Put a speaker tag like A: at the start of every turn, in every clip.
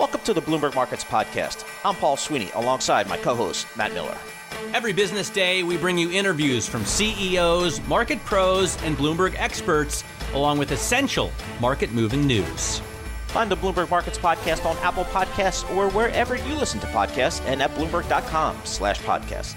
A: Welcome to the Bloomberg Markets Podcast. I'm Paul Sweeney alongside my co host, Matt Miller.
B: Every business day, we bring you interviews from CEOs, market pros, and Bloomberg experts, along with essential market moving news.
A: Find the Bloomberg Markets Podcast on Apple Podcasts or wherever you listen to podcasts and at Bloomberg.com slash podcast.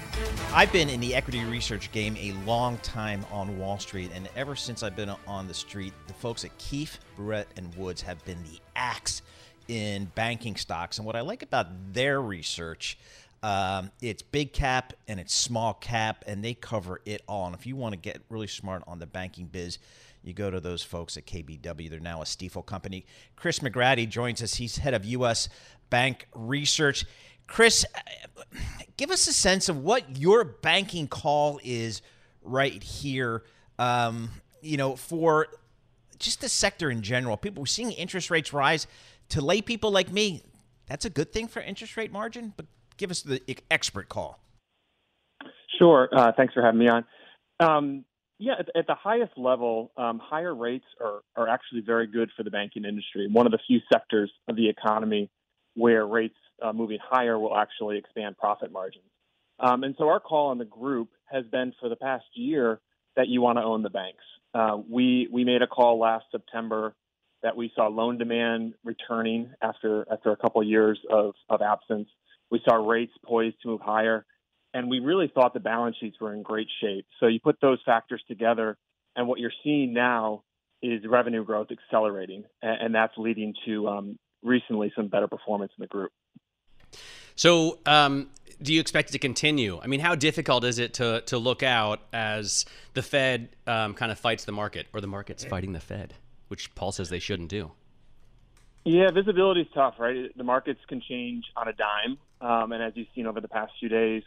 C: I've been in the equity research game a long time on Wall Street, and ever since I've been on the street, the folks at Keefe, Bruyette, and Woods have been the axe in banking stocks. And what I like about their research, um, it's big cap and it's small cap, and they cover it all. And if you want to get really smart on the banking biz, you go to those folks at KBW. They're now a Stifel company. Chris McGratty joins us. He's head of U.S. Bank Research. Chris, give us a sense of what your banking call is right here. Um, you know, for just the sector in general, people we're seeing interest rates rise to lay people like me, that's a good thing for interest rate margin. But give us the expert call.
D: Sure. Uh, thanks for having me on. Um, yeah, at, at, the highest level, um, higher rates are, are actually very good for the banking industry. One of the few sectors of the economy where rates uh, moving higher will actually expand profit margins. Um, and so our call on the group has been for the past year that you want to own the banks. Uh, we we made a call last September that we saw loan demand returning after after a couple of years of, of absence. We saw rates poised to move higher, and we really thought the balance sheets were in great shape. So you put those factors together, and what you're seeing now is revenue growth accelerating, and, and that's leading to um, recently some better performance in the group.
B: So, um, do you expect it to continue? I mean, how difficult is it to to look out as the Fed um, kind of fights the market, or the market's fighting the Fed? Which Paul says they shouldn't do.
D: Yeah, visibility is tough, right? The markets can change on a dime, um, and as you've seen over the past few days,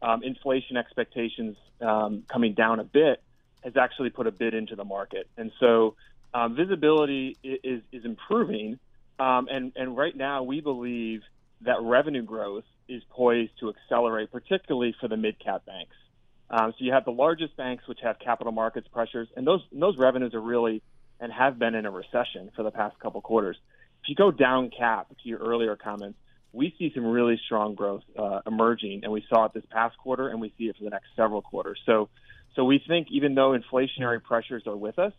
D: um, inflation expectations um, coming down a bit has actually put a bid into the market, and so um, visibility is is improving, um, and and right now we believe that revenue growth is poised to accelerate, particularly for the mid cap banks. Um, so you have the largest banks which have capital markets pressures, and those those revenues are really and have been in a recession for the past couple quarters. If you go down cap to your earlier comments, we see some really strong growth uh, emerging, and we saw it this past quarter, and we see it for the next several quarters. So, so we think even though inflationary pressures are with us,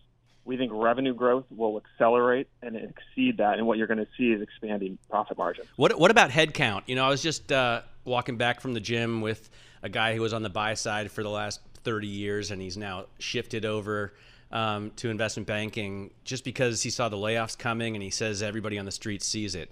D: we think revenue growth will accelerate and exceed that, and what you're going to see is expanding profit margins.
B: What What about headcount? You know, I was just uh, walking back from the gym with a guy who was on the buy side for the last 30 years, and he's now shifted over um, to investment banking just because he saw the layoffs coming and he says everybody on the street sees it?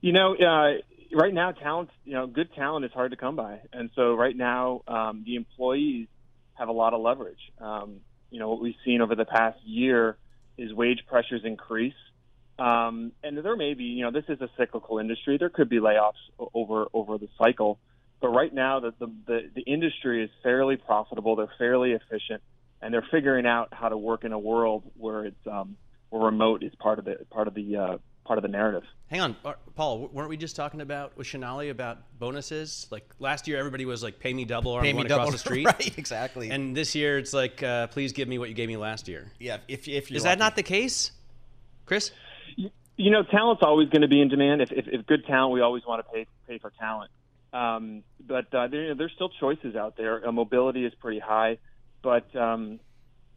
D: You know, uh, right now, talent, you know, good talent is hard to come by. And so right now, um, the employees have a lot of leverage. Um, you know, what we've seen over the past year is wage pressures increase. Um, and there may be, you know, this is a cyclical industry. There could be layoffs over over the cycle, but right now the the, the, the industry is fairly profitable. They're fairly efficient and they're figuring out how to work in a world where it's um, where remote is part of the part of the uh, part of the narrative.
B: Hang on, uh, Paul. Weren't we just talking about with Sonali about bonuses? Like last year, everybody was like, "Pay me double," or pay I'm going across the street.
C: right, exactly.
B: And this year, it's like, uh, "Please give me what you gave me last year."
C: Yeah, if if
B: is lucky. that not the case, Chris?
D: You, you know, talent's always going to be in demand. If, if, if good talent, we always want to pay pay for talent. Um, but uh, there, there's still choices out there. Uh, mobility is pretty high but um,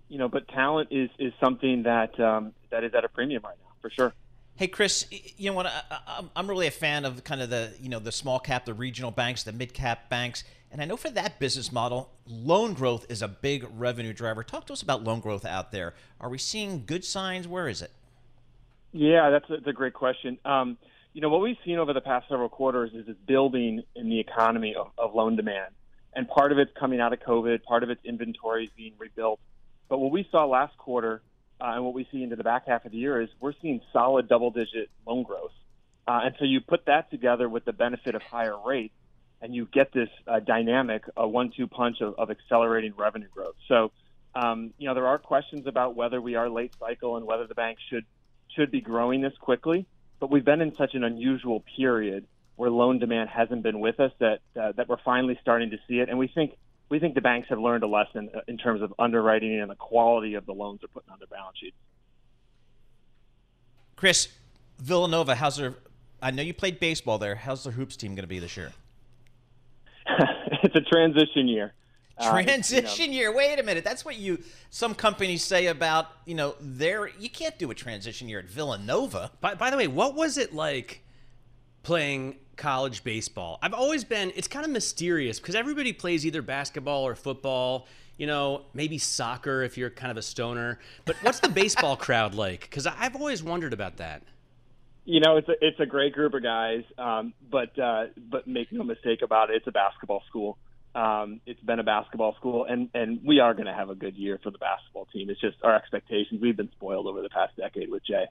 D: you know, but talent is is something that um, that is at a premium right now for sure.
C: Hey Chris, you know what? I'm really a fan of kind of the you know the small cap, the regional banks, the mid cap banks, and I know for that business model, loan growth is a big revenue driver. Talk to us about loan growth out there. Are we seeing good signs? Where is it?
D: Yeah, that's a, that's a great question. Um, you know what we've seen over the past several quarters is this building in the economy of, of loan demand and part of it's coming out of COVID, part of it's inventories being rebuilt. But what we saw last quarter uh, and what we see into the back half of the year is we're seeing solid double-digit loan growth. Uh, and so you put that together with the benefit of higher rates, and you get this uh, dynamic, a one-two punch of, of accelerating revenue growth. So, um, you know, there are questions about whether we are late cycle and whether the bank should should be growing this quickly. But we've been in such an unusual period where loan demand hasn't been with us that uh, that we're finally starting to see it, and we think we think the banks have learned a lesson in terms of underwriting and the quality of the loans they're putting on their balance sheets.
C: Chris, Villanova, how's their? I know you played baseball there. How's their hoops team going to be this year?
D: it's a transition year.
C: Transition uh, you know, year. Wait a minute. That's what you some companies say about you know their. You can't do a transition year at Villanova.
B: By, by the way, what was it like playing college baseball? I've always been. It's kind of mysterious because everybody plays either basketball or football. You know, maybe soccer if you're kind of a stoner. But what's the baseball crowd like? Because I've always wondered about that.
D: You know, it's a it's a great group of guys, um, but uh, but make no mistake about it, it's a basketball school. Um, it's been a basketball school, and and we are going to have a good year for the basketball team. It's just our expectations. We've been spoiled over the past decade with Jay.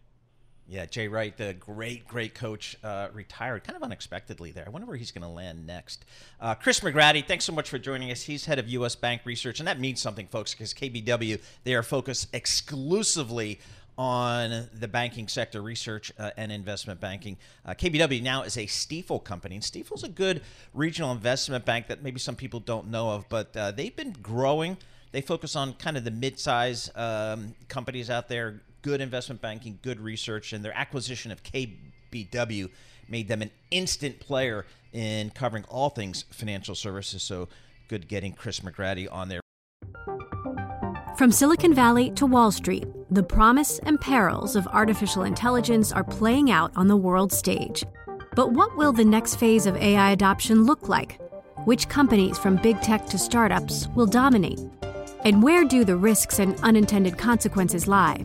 C: Yeah, Jay Wright, the great, great coach, uh, retired kind of unexpectedly there. I wonder where he's going to land next. Uh, Chris McGratty, thanks so much for joining us. He's head of U.S. Bank Research, and that means something, folks, because KBW, they are focused exclusively on the banking sector, research uh, and investment banking. Uh, KBW now is a Stifel company, and Stifel's a good regional investment bank that maybe some people don't know of, but uh, they've been growing. They focus on kind of the mid-size um, companies out there, good investment banking, good research, and their acquisition of KBW made them an instant player in covering all things financial services. So good getting Chris McGratty on there.
E: From Silicon Valley to Wall Street, the promise and perils of artificial intelligence are playing out on the world stage. But what will the next phase of AI adoption look like? Which companies, from big tech to startups, will dominate? And where do the risks and unintended consequences lie?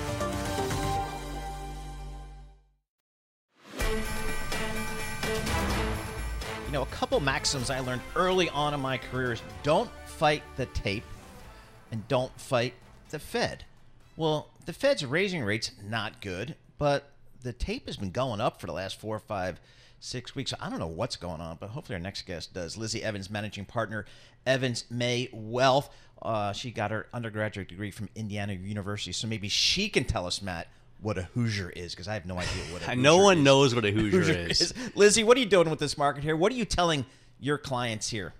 C: couple maxims I learned early on in my career is don't fight the tape and don't fight the Fed. Well, the Fed's raising rates not good, but the tape has been going up for the last four or five, six weeks. I don't know what's going on, but hopefully our next guest does. Lizzie Evans, managing partner, Evans May Wealth. Uh, she got her undergraduate degree from Indiana University, so maybe she can tell us, Matt, what a Hoosier is, because I have no idea what a Hoosier is.
B: No one
C: is.
B: knows what a Hoosier, Hoosier is. is.
C: Lizzie, what are you doing with this market here? What are you telling your clients here?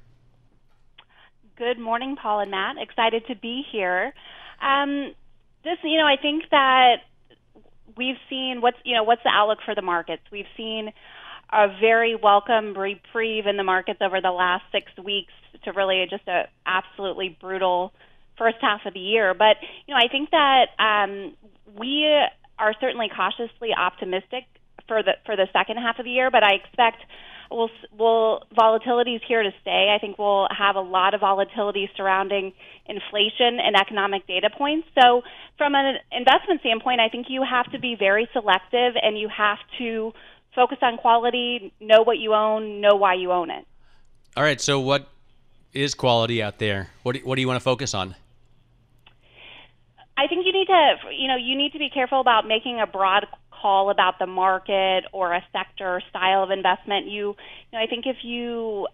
F: Good morning, Paul and Matt. Excited to be here. Um, this, you know, I think that we've seen what's you know what's the outlook for the markets. We've seen a very welcome reprieve in the markets over the last six weeks to really just a absolutely brutal first half of the year. But you know, I think that um, we are certainly cautiously optimistic for the for the second half of the year. But I expect we'll, we'll volatility is here to stay. I think we'll have a lot of volatility surrounding inflation and economic data points. So, from an investment standpoint, I think you have to be very selective and you have to focus on quality, know what you own, know why you own it.
B: All right. So, what is quality out there? What do, what do you want to focus on?
F: I think you need to, you know, you need to be careful about making a broad call about the market or a sector or style of investment. You, you know, I think if you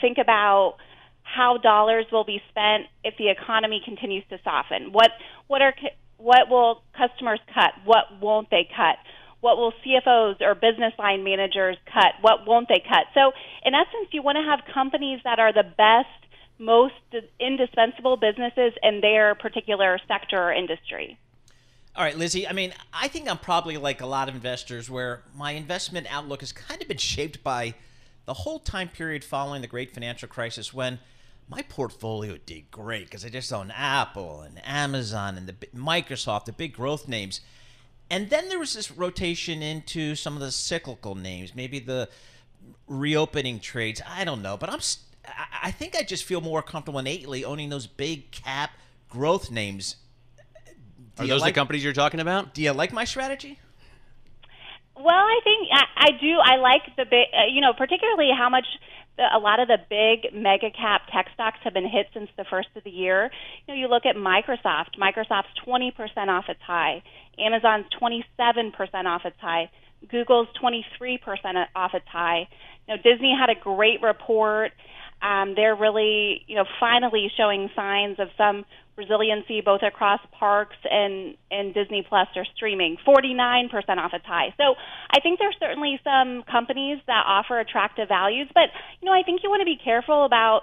F: think about how dollars will be spent if the economy continues to soften, what what are what will customers cut? What won't they cut? What will CFOs or business line managers cut? What won't they cut? So, in essence, you want to have companies that are the best, most indispensable businesses in their particular sector or industry.
C: All right, Lizzie. I mean, I think I'm probably like a lot of investors where my investment outlook has kind of been shaped by the whole time period following the great financial crisis when my portfolio did great because I just owned Apple and Amazon and the Microsoft, the big growth names. And then there was this rotation into some of the cyclical names, maybe the reopening trades. I don't know, but I'm. I think I just feel more comfortable innately owning those big cap growth names.
B: Do Are those like, the companies you're talking about?
C: Do you like my strategy?
F: Well, I think I, I do. I like the big, uh, you know, particularly how much the, a lot of the big mega cap tech stocks have been hit since the first of the year. You know, you look at Microsoft. Microsoft's 20% off its high. Amazon's 27% off its high. Google's 23% off its high. You know, Disney had a great report. Um, they're really, you know, finally showing signs of some resiliency both across parks and, and Disney Plus or streaming, 49% off its high. So I think there's certainly some companies that offer attractive values, but you know I think you want to be careful about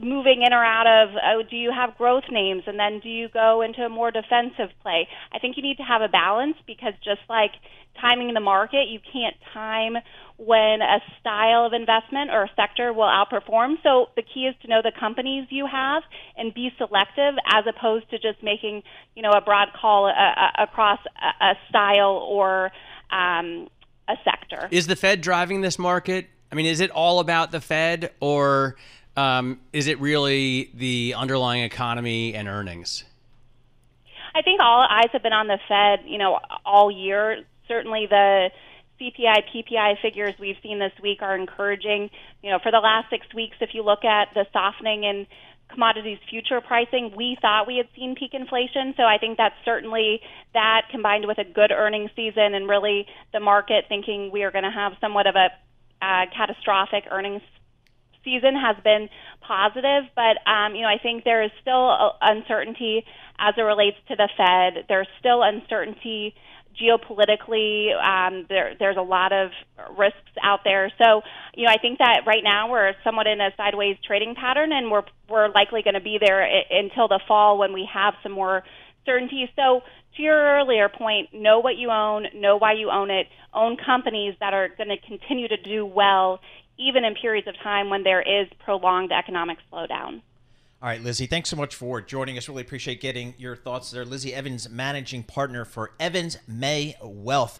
F: moving in or out of oh, do you have growth names? And then do you go into a more defensive play? I think you need to have a balance because just like timing the market you can't time when a style of investment or a sector will outperform. So the key is to know the companies you have and be selective as opposed to just making, you know, a broad call uh, uh, across a, a, style or um, a sector.
B: Is the Fed driving this market? I mean, is it all about the Fed or um, is it really the underlying economy and earnings?
F: I think all eyes have been on the Fed, you know, all year. Certainly the CPI, PPI figures we've seen this week are encouraging. You know, for the last six weeks, if you look at the softening in commodities future pricing, we thought we had seen peak inflation. So I think that's certainly that combined with a good earnings season and really the market thinking we are going to have somewhat of a uh, catastrophic earnings season has been positive. But um, you know, I think there is still uncertainty as it relates to the Fed. There's still uncertainty geopolitically, um, there, there's a lot of risks out there. So, you know, I think that right now we're somewhat in a sideways trading pattern, and we're we're likely going to be there I- until the fall when we have some more certainty. So, to your earlier point, know what you own, know why you own it, own companies that are going to continue to do well, even in periods of time when there is prolonged economic slowdown.
C: All right, Lizzie, thanks so much for joining us. Really appreciate getting your thoughts there. Lizzie Evans, managing partner for Evans May Wealth.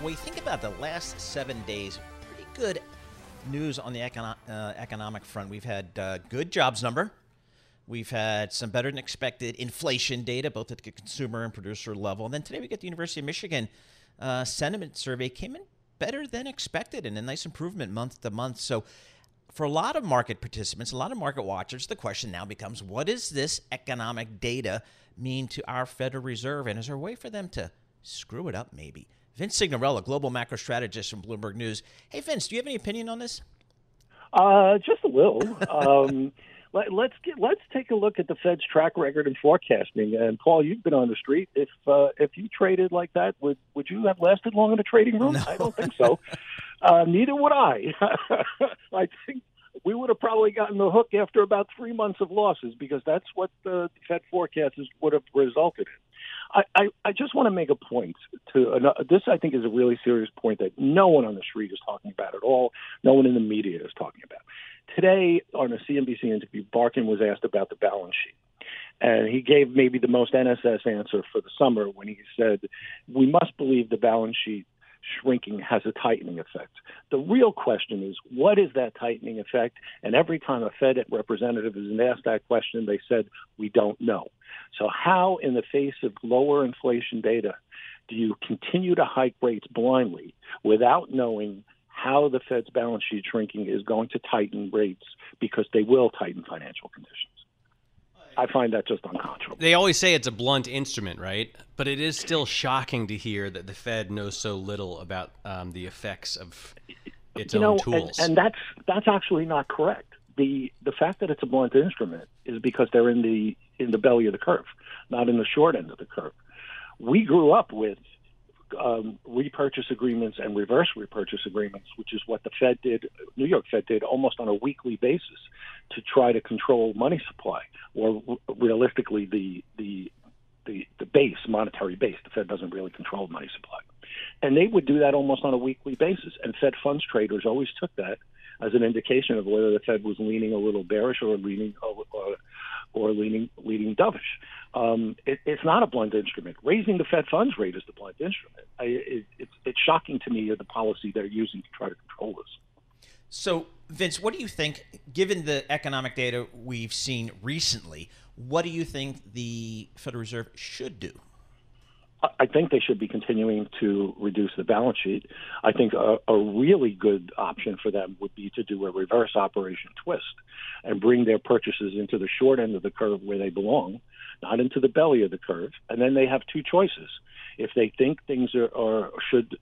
C: When you think about the last seven days, pretty good news on the econo- uh, economic front. We've had uh, good jobs number. We've had some better than expected inflation data, both at the consumer and producer level. And then today we get the University of Michigan uh, sentiment survey came in better than expected and a nice improvement month to month. So, for a lot of market participants, a lot of market watchers, the question now becomes what does this economic data mean to our Federal Reserve? And is there a way for them to screw it up, maybe? Vince Cignarella, global macro strategist from Bloomberg News. Hey, Vince, do you have any opinion on this?
G: Uh, just a little. Um, let, us get let's take a look at the Fed's track record in forecasting. And Paul, you've been on the street. If uh, if you traded like that, would would you have lasted long in a trading room?
C: No.
G: I don't think so. uh, neither would I. I think we would have probably gotten the hook after about three months of losses because that's what the Fed forecasts would have resulted in. I, I, I just want to make a point to uh, this. I think is a really serious point that no one on the street is talking about at all. No one in the media is talking about. Today on a CNBC interview, Barkin was asked about the balance sheet. And he gave maybe the most NSS answer for the summer when he said, We must believe the balance sheet shrinking has a tightening effect. The real question is, what is that tightening effect? And every time a Fed representative is asked that question, they said, we don't know. So, how, in the face of lower inflation data, do you continue to hike rates blindly without knowing how the Fed's balance sheet shrinking is going to tighten rates because they will tighten financial conditions? I find that just unconscionable.
B: They always say it's a blunt instrument, right? But it is still shocking to hear that the Fed knows so little about um, the effects of its
G: you
B: own
G: know,
B: tools.
G: And, and that's that's actually not correct. The the fact that it's a blunt instrument is because they're in the in the belly of the curve, not in the short end of the curve. We grew up with um, repurchase agreements and reverse repurchase agreements, which is what the Fed did, New York Fed did almost on a weekly basis to try to control money supply, or realistically, the the the, the base, monetary base. The Fed doesn't really control money supply. And they would do that almost on a weekly basis. And Fed funds traders always took that as an indication of whether the Fed was leaning a little bearish or leaning or, or leaning leaning dovish. Um, it, it's not a blunt instrument. Raising the Fed funds rate is the blunt instrument. I, it, it's, it's shocking to me the policy they're using to try to control this.
C: So, Vince, what do you think, given the economic data we've seen recently, what do you think the Federal Reserve should do?
G: I think they should be continuing to reduce the balance sheet. I think a, a, really good option for them would be to do a reverse operation twist and bring their purchases into the short end of the curve where they belong, not into the belly of the curve. And then they have two choices. If they think things are, are should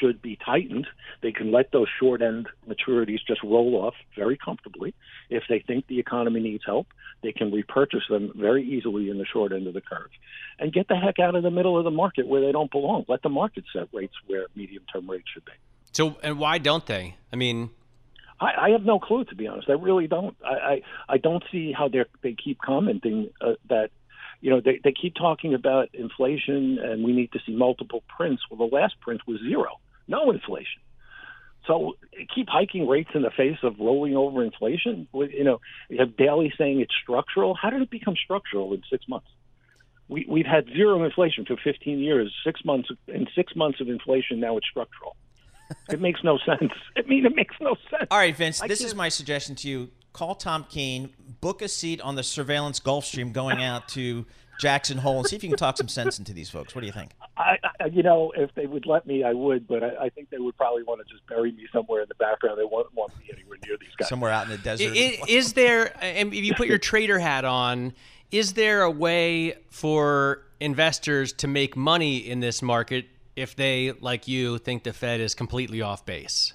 G: should be tightened. They can let those short end maturities just roll off very comfortably. If they think the economy needs help, they can repurchase them very easily in the short end of the curve and get the heck out of the middle of the market where they don't belong. Let the market set rates where medium term rates should be.
B: So, and why don't they? I mean,
G: I, I have no clue to be honest. I really don't. I I, I don't see how they they keep commenting uh, that you know, they, they keep talking about inflation and we need to see multiple prints. Well, the last print was zero, no inflation. So keep hiking rates in the face of rolling over inflation. You know, you have Daly saying it's structural. How did it become structural in six months? We, we've had zero inflation for 15 years. Six months in six months of inflation, now it's structural. It makes no sense. I mean, it makes no sense.
C: All right, Vince. I this is my suggestion to you call Tom Keene, book a seat on the surveillance Gulfstream going out to Jackson Hole, and see if you can talk some sense into these folks. What do you think?
G: I, I you know, if they would let me, I would, but I, I, think they would probably want to just bury me somewhere in the background. They wouldn't want me anywhere near these guys.
C: Somewhere out in the desert.
B: Is, is there? And if you put your trader hat on, is there a way for investors to make money in this market if they, like you, think the Fed is completely off base?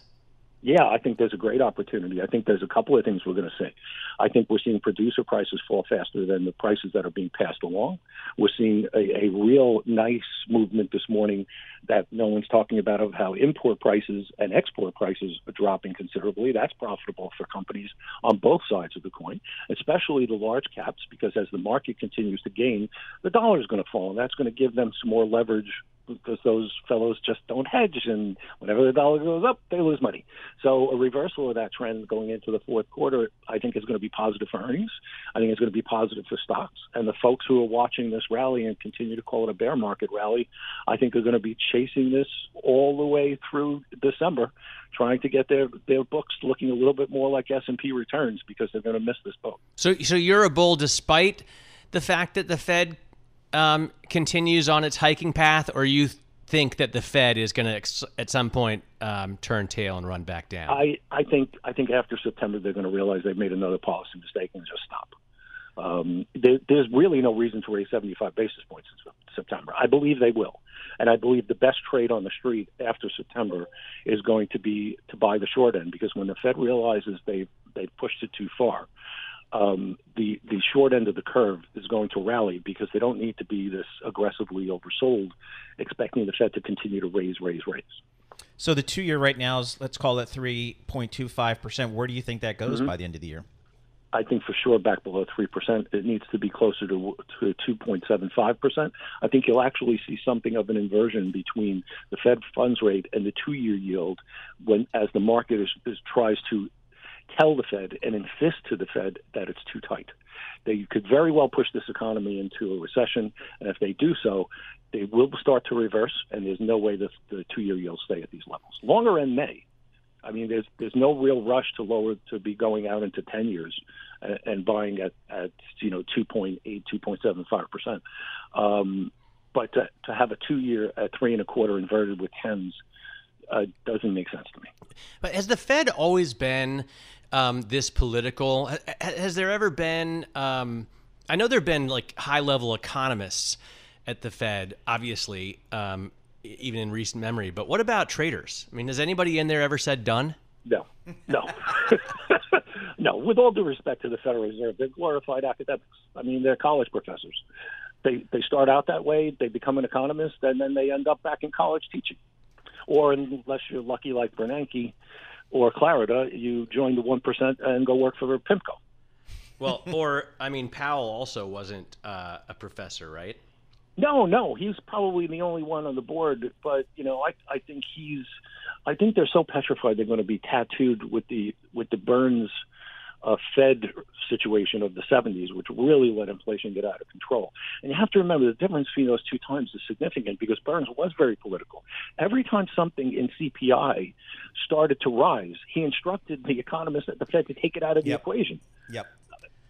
G: Yeah, I think there's a great opportunity. I think there's a couple of things we're going to see. I think we're seeing producer prices fall faster than the prices that are being passed along. We're seeing a, a real nice movement this morning that no one's talking about of how import prices and export prices are dropping considerably. That's profitable for companies on both sides of the coin, especially the large caps, because as the market continues to gain, the dollar is going to fall, and that's going to give them some more leverage because those fellows just don't hedge, and whenever the dollar goes up, they lose money. So a reversal of that trend going into the fourth quarter, I think, is going to be positive for earnings. I think it's going to be positive for stocks. And the folks who are watching this rally and continue to call it a bear market rally, I think are going to be chasing this all the way through December, trying to get their their books looking a little bit more like S and P returns because they're going to miss this boat.
B: So, so you're a bull despite the fact that the Fed um, continues on its hiking path, or you think that the Fed is going to ex- at some point um, turn tail and run back down?
G: I, I think I think after September they're going to realize they've made another policy mistake and just stop. Um, there, there's really no reason to raise 75 basis points in September. I believe they will, and I believe the best trade on the street after September is going to be to buy the short end because when the Fed realizes they they've pushed it too far, um, the the short end of the curve is going to rally because they don't need to be this aggressively oversold, expecting the Fed to continue to raise, raise, raise.
C: So the two year right now is let's call it three point two five percent. Where do you think that goes mm-hmm. by the end of the year?
G: I think for sure back below three percent. It needs to be closer to to two point seven five percent. I think you'll actually see something of an inversion between the Fed funds rate and the two year yield when as the market is, is tries to tell the Fed and insist to the Fed that it's too tight. They could very well push this economy into a recession, and if they do so, they will start to reverse, and there's no way that the two-year yields stay at these levels. Longer end may. I mean, there's there's no real rush to lower to be going out into 10 years and, and buying at, at you know 2.8, 2.75 percent. Um, but to, to have a two-year at three and a quarter inverted with tens uh, doesn't make sense to me.
B: But has the Fed always been um, this political? Has there ever been? Um, I know there have been like high level economists at the Fed, obviously, um, even in recent memory. But what about traders? I mean, has anybody in there ever said done?
G: No, no, no. With all due respect to the Federal Reserve, they're glorified academics. I mean, they're college professors. They they start out that way, they become an economist, and then they end up back in college teaching. Or unless you're lucky like Bernanke, or Clarida, you join the one percent and go work for PIMCO.
B: Well, or I mean, Powell also wasn't uh, a professor, right?
G: No, no, he's probably the only one on the board. But you know, I I think he's, I think they're so petrified they're going to be tattooed with the with the Burns uh, Fed situation of the 70s, which really let inflation get out of control. And you have to remember the difference between those two times is significant because Burns was very political. Every time something in CPI started to rise, he instructed the economists at the Fed to take it out of
C: Yep.
G: the equation.
C: Yep.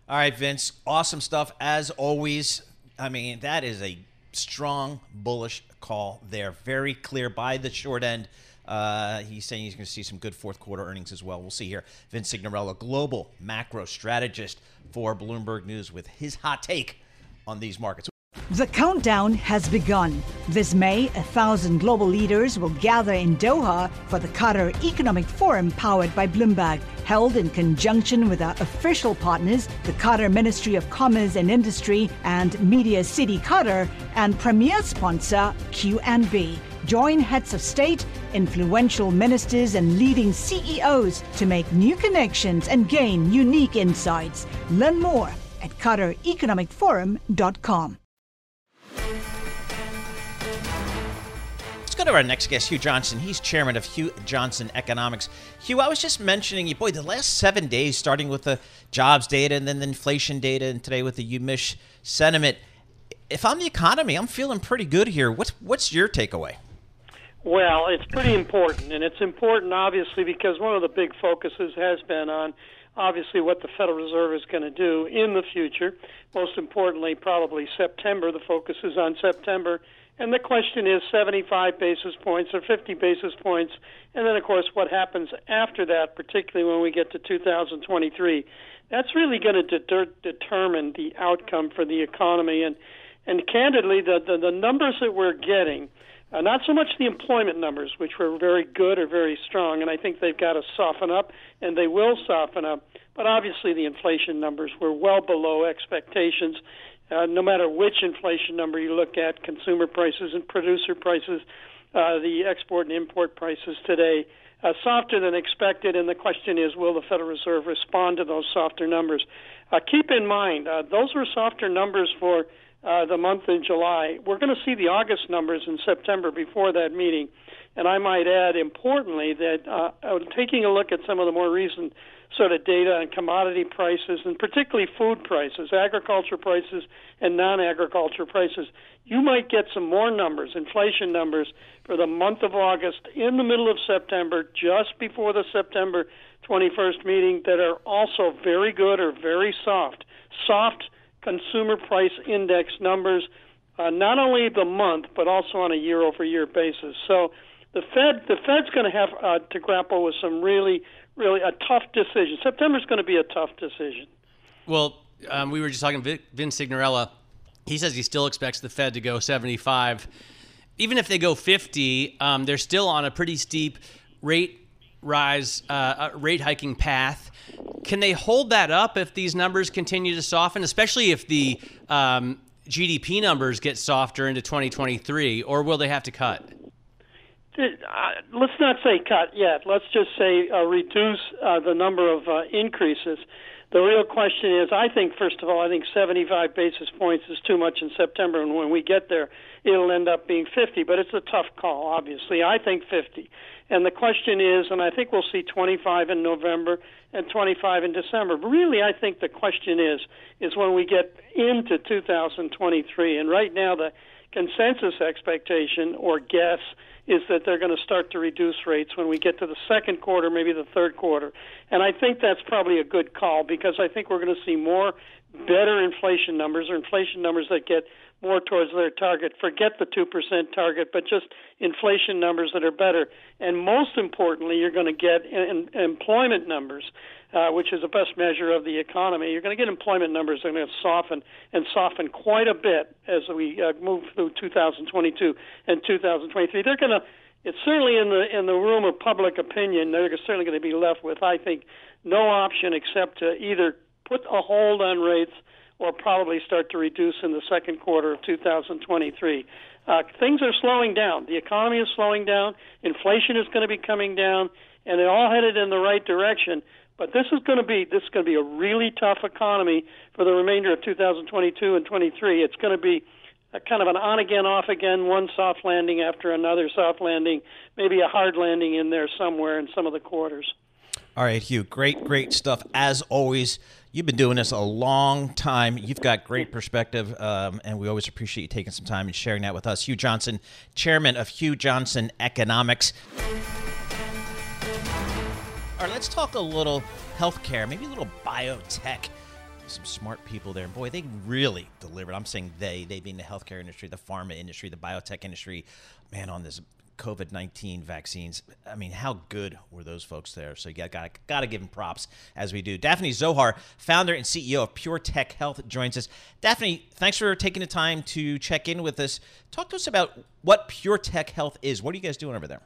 C: All right, Vince. Awesome stuff as always. I mean, that is a strong bullish call there. Very clear by the short end. Uh, he's saying he's going to see some good fourth quarter earnings as well. We'll see here. Vince Cignarella, global macro strategist for Bloomberg News, with his hot take on these markets.
H: The countdown has begun. This May, a thousand global leaders will gather in Doha for the Qatar Economic Forum powered by Bloomberg, held in conjunction with our official partners, the Qatar Ministry of Commerce and Industry and Media City Qatar, and premier sponsor QNB. Join heads of state, influential ministers, and leading CEOs to make new connections and gain unique insights. Learn more at QatarEconomicForum.com.
C: Let's go to our next guest, Hugh Johnson. He's chairman of Hugh Johnson Economics. Hugh, I was just mentioning you, boy, the last seven days, starting with the jobs data and then the inflation data, and today with the UMich sentiment. If I'm the economy, I'm feeling pretty good here. What's what's your takeaway?
I: Well, it's pretty important, and it's important obviously because one of the big focuses has been on obviously what the Federal Reserve is going to do in the future. Most importantly, probably September. The focus is on September. And the question is 75 basis points or 50 basis points. And then, of course, what happens after that, particularly when we get to 2023. That's really going to deter- determine the outcome for the economy. And, and candidly, the, the, the numbers that we're getting, uh, not so much the employment numbers, which were very good or very strong, and I think they've got to soften up, and they will soften up. But obviously, the inflation numbers were well below expectations. Uh, no matter which inflation number you look at, consumer prices and producer prices, uh, the export and import prices today, uh, softer than expected. And the question is, will the Federal Reserve respond to those softer numbers? Uh, keep in mind, uh, those were softer numbers for uh, the month in July. We're going to see the August numbers in September before that meeting. And I might add, importantly, that uh, taking a look at some of the more recent sort of data on commodity prices and particularly food prices, agriculture prices, and non agriculture prices, you might get some more numbers, inflation numbers, for the month of August in the middle of September, just before the September 21st meeting, that are also very good or very soft. Soft consumer price index numbers, uh, not only the month, but also on a year over year basis. So, the Fed the Fed's going to have uh, to grapple with some really really a tough decision. September's going to be a tough decision.
B: Well, um, we were just talking to Vince Cignarella. He says he still expects the Fed to go 75. Even if they go 50, um, they're still on a pretty steep rate rise, uh, uh, rate hiking path. Can they hold that up if these numbers continue to soften, especially if the um, GDP numbers get softer into 2023, or will they have to cut?
I: Uh, let's not say cut yet. Let's just say uh, reduce uh, the number of uh, increases. The real question is, I think, first of all, I think 75 basis points is too much in September, and when we get there, it'll end up being 50. But it's a tough call, obviously. I think 50. And the question is, and I think we'll see 25 in November and 25 in December. But really, I think the question is, is when we get into 2023. And right now, the consensus expectation or guess is that they're going to start to reduce rates when we get to the second quarter, maybe the third quarter. And I think that's probably a good call because I think we're going to see more better inflation numbers or inflation numbers that get more towards their target. Forget the 2% target, but just inflation numbers that are better. And most importantly, you're going to get in, in employment numbers, uh, which is the best measure of the economy. You're going to get employment numbers that are going to soften and soften quite a bit as we uh, move through 2022 and 2023. They're going to it's certainly in the in the room of public opinion. They're certainly going to be left with, I think, no option except to either put a hold on rates or probably start to reduce in the second quarter of 2023. Uh, things are slowing down. The economy is slowing down. Inflation is going to be coming down, and they're all headed in the right direction. But this is going to be this is going to be a really tough economy for the remainder of 2022 and 23. It's going to be kind of an on again, off again, one soft landing after another soft landing, maybe a hard landing in there somewhere in some of the quarters.
C: All right, Hugh. Great, great stuff as always. You've been doing this a long time. You've got great perspective, um, and we always appreciate you taking some time and sharing that with us. Hugh Johnson, chairman of Hugh Johnson Economics. All right, let's talk a little healthcare, maybe a little biotech. Some smart people there. And Boy, they really delivered. I'm saying they, they being the healthcare industry, the pharma industry, the biotech industry. Man, on this COVID 19 vaccines. I mean, how good were those folks there? So you got, got, got to give them props as we do. Daphne Zohar, founder and CEO of PureTech Health, joins us. Daphne, thanks for taking the time to check in with us. Talk to us about what PureTech Health is. What are you guys doing over there?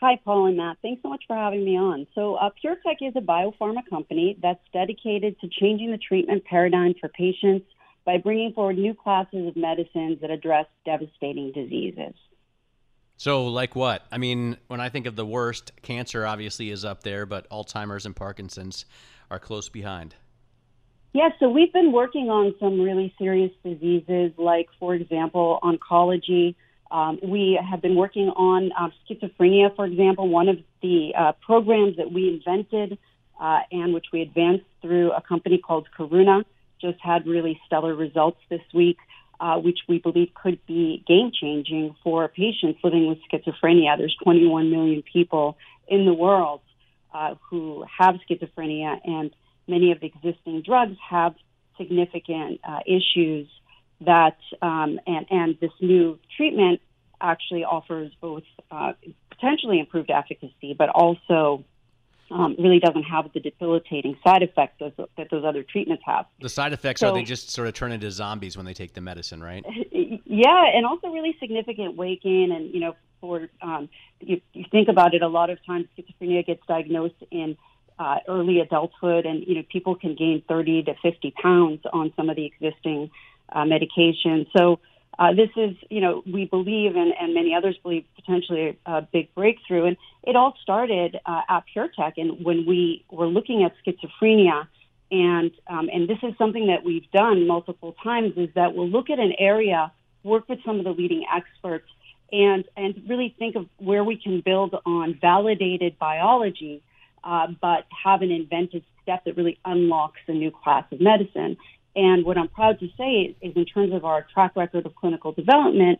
J: Hi, Paul and Matt. Thanks so much for having me on. So, uh, PureTech is a biopharma company that's dedicated to changing the treatment paradigm for patients by bringing forward new classes of medicines that address devastating diseases.
B: So, like what? I mean, when I think of the worst, cancer obviously is up there, but Alzheimer's and Parkinson's are close behind.
J: Yeah, so we've been working on some really serious diseases, like, for example, oncology. Um, we have been working on uh, schizophrenia, for example. One of the uh, programs that we invented uh, and which we advanced through a company called Karuna just had really stellar results this week uh, which we believe could be game changing for patients living with schizophrenia. There's 21 million people in the world uh, who have schizophrenia, and many of the existing drugs have significant uh, issues that, um, and, and this new treatment actually offers both uh, potentially improved efficacy, but also um, really doesn't have the debilitating side effects that, that those other treatments have.
B: The side effects so, are they just sort of turn into zombies when they take the medicine, right?
J: Yeah, and also really significant weight gain. And you know, for um, you, you think about it, a lot of times schizophrenia gets diagnosed in uh, early adulthood, and you know, people can gain 30 to 50 pounds on some of the existing uh, medications. So uh, this is, you know, we believe, and, and many others believe, potentially a, a big breakthrough. And it all started uh, at PureTech, and when we were looking at schizophrenia, and um, and this is something that we've done multiple times, is that we'll look at an area, work with some of the leading experts, and and really think of where we can build on validated biology, uh, but have an invented step that really unlocks a new class of medicine. And what I'm proud to say is, is in terms of our track record of clinical development,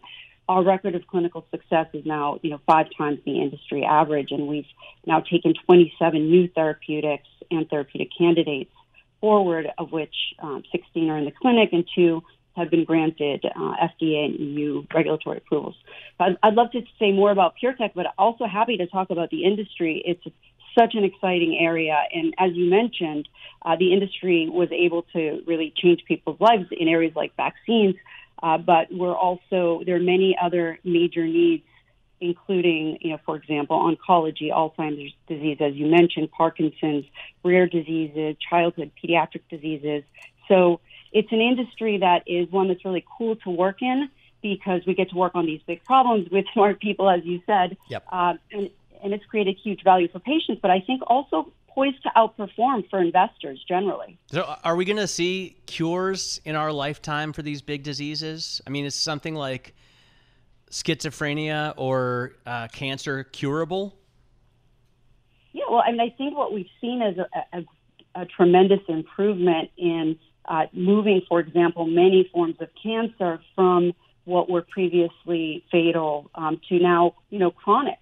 J: our record of clinical success is now, you know, five times the industry average, and we've now taken 27 new therapeutics and therapeutic candidates forward, of which um, 16 are in the clinic and two have been granted uh, FDA and EU regulatory approvals. I'd, I'd, love to say more about PureTech, but also happy to talk about the industry. It's such an exciting area. And as you mentioned, uh, the industry was able to really change people's lives in areas like vaccines. Uh, but we're also, there are many other major needs, including, you know, for example, oncology, Alzheimer's disease, as you mentioned, Parkinson's, rare diseases, childhood pediatric diseases. So it's an industry that is one that's really cool to work in because we get to work on these big problems with smart people, as you said.
C: Yep.
J: Uh, and and it's created huge value for patients, but I think also poised to outperform for investors generally.
B: So, are we going to see cures in our lifetime for these big diseases? I mean, is something like schizophrenia or uh, cancer curable?
J: Yeah, well, I mean, I think what we've seen is a, a, a tremendous improvement in uh, moving, for example, many forms of cancer from what were previously fatal um, to now, you know, chronic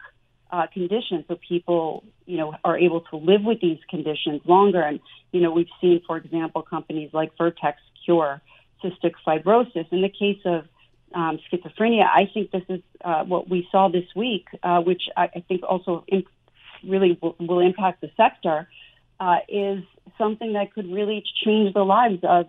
J: uh, conditions, so people, you know, are able to live with these conditions longer. And you know, we've seen, for example, companies like Vertex cure cystic fibrosis. In the case of um, schizophrenia, I think this is uh, what we saw this week, uh, which I, I think also imp- really will, will, impact the sector, uh, is something that could really change the lives of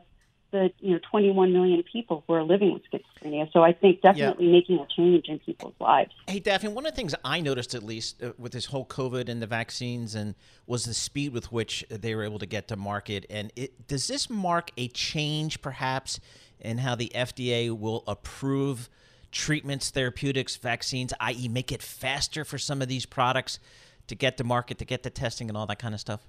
J: the you know 21 million people who are living with schizophrenia. So I think definitely yeah. making a change in people's lives.
C: Hey, Daphne, one of the things I noticed at least uh, with this whole COVID and the vaccines and was the speed with which they were able to get to market. And it, does this mark a change, perhaps, in how the FDA will approve treatments, therapeutics, vaccines, i.e., make it faster for some of these products to get to market, to get the testing, and all that kind of stuff?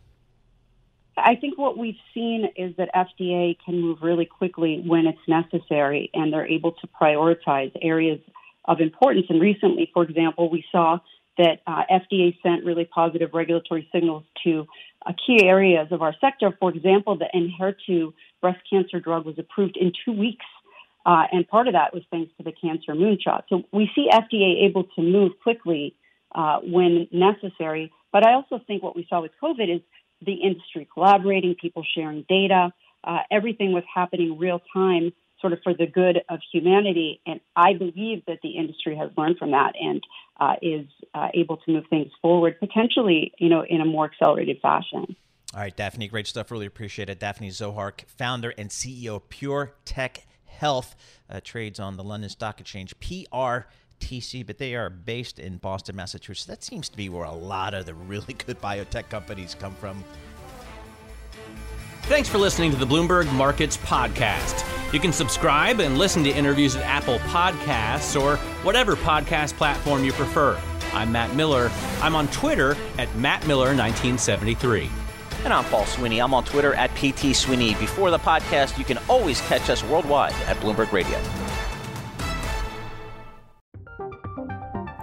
J: I think what we've seen is that FDA can move really quickly when it's necessary, and they're able to prioritize areas of importance. And recently, for example, we saw that uh, FDA sent really positive regulatory signals to uh, key areas of our sector. For example, the Enhertu breast cancer drug was approved in two weeks. Uh, and part of that was thanks to the cancer moonshot. So we see FDA able to move quickly uh, when necessary. But I also think what we saw with COVID is the industry collaborating, people sharing data, uh, everything was happening real time, sort of for the good of humanity. And I believe that the industry has learned from that and uh, is uh, able to move things forward, potentially, you know, in a more accelerated fashion.
C: All right, Daphne, great stuff. Really appreciate it. Daphne Zohar, founder and CEO of Pure Tech Health, uh, trades on the London Stock Exchange. PR TC, but they are based in Boston, Massachusetts. That seems to be where a lot of the really good biotech companies come from.
B: Thanks for listening to the Bloomberg Markets Podcast. You can subscribe and listen to interviews at Apple Podcasts or whatever podcast platform you prefer. I'm Matt Miller. I'm on Twitter at MattMiller1973.
A: And I'm Paul Sweeney. I'm on Twitter at PT Sweeney. Before the podcast, you can always catch us worldwide at Bloomberg Radio.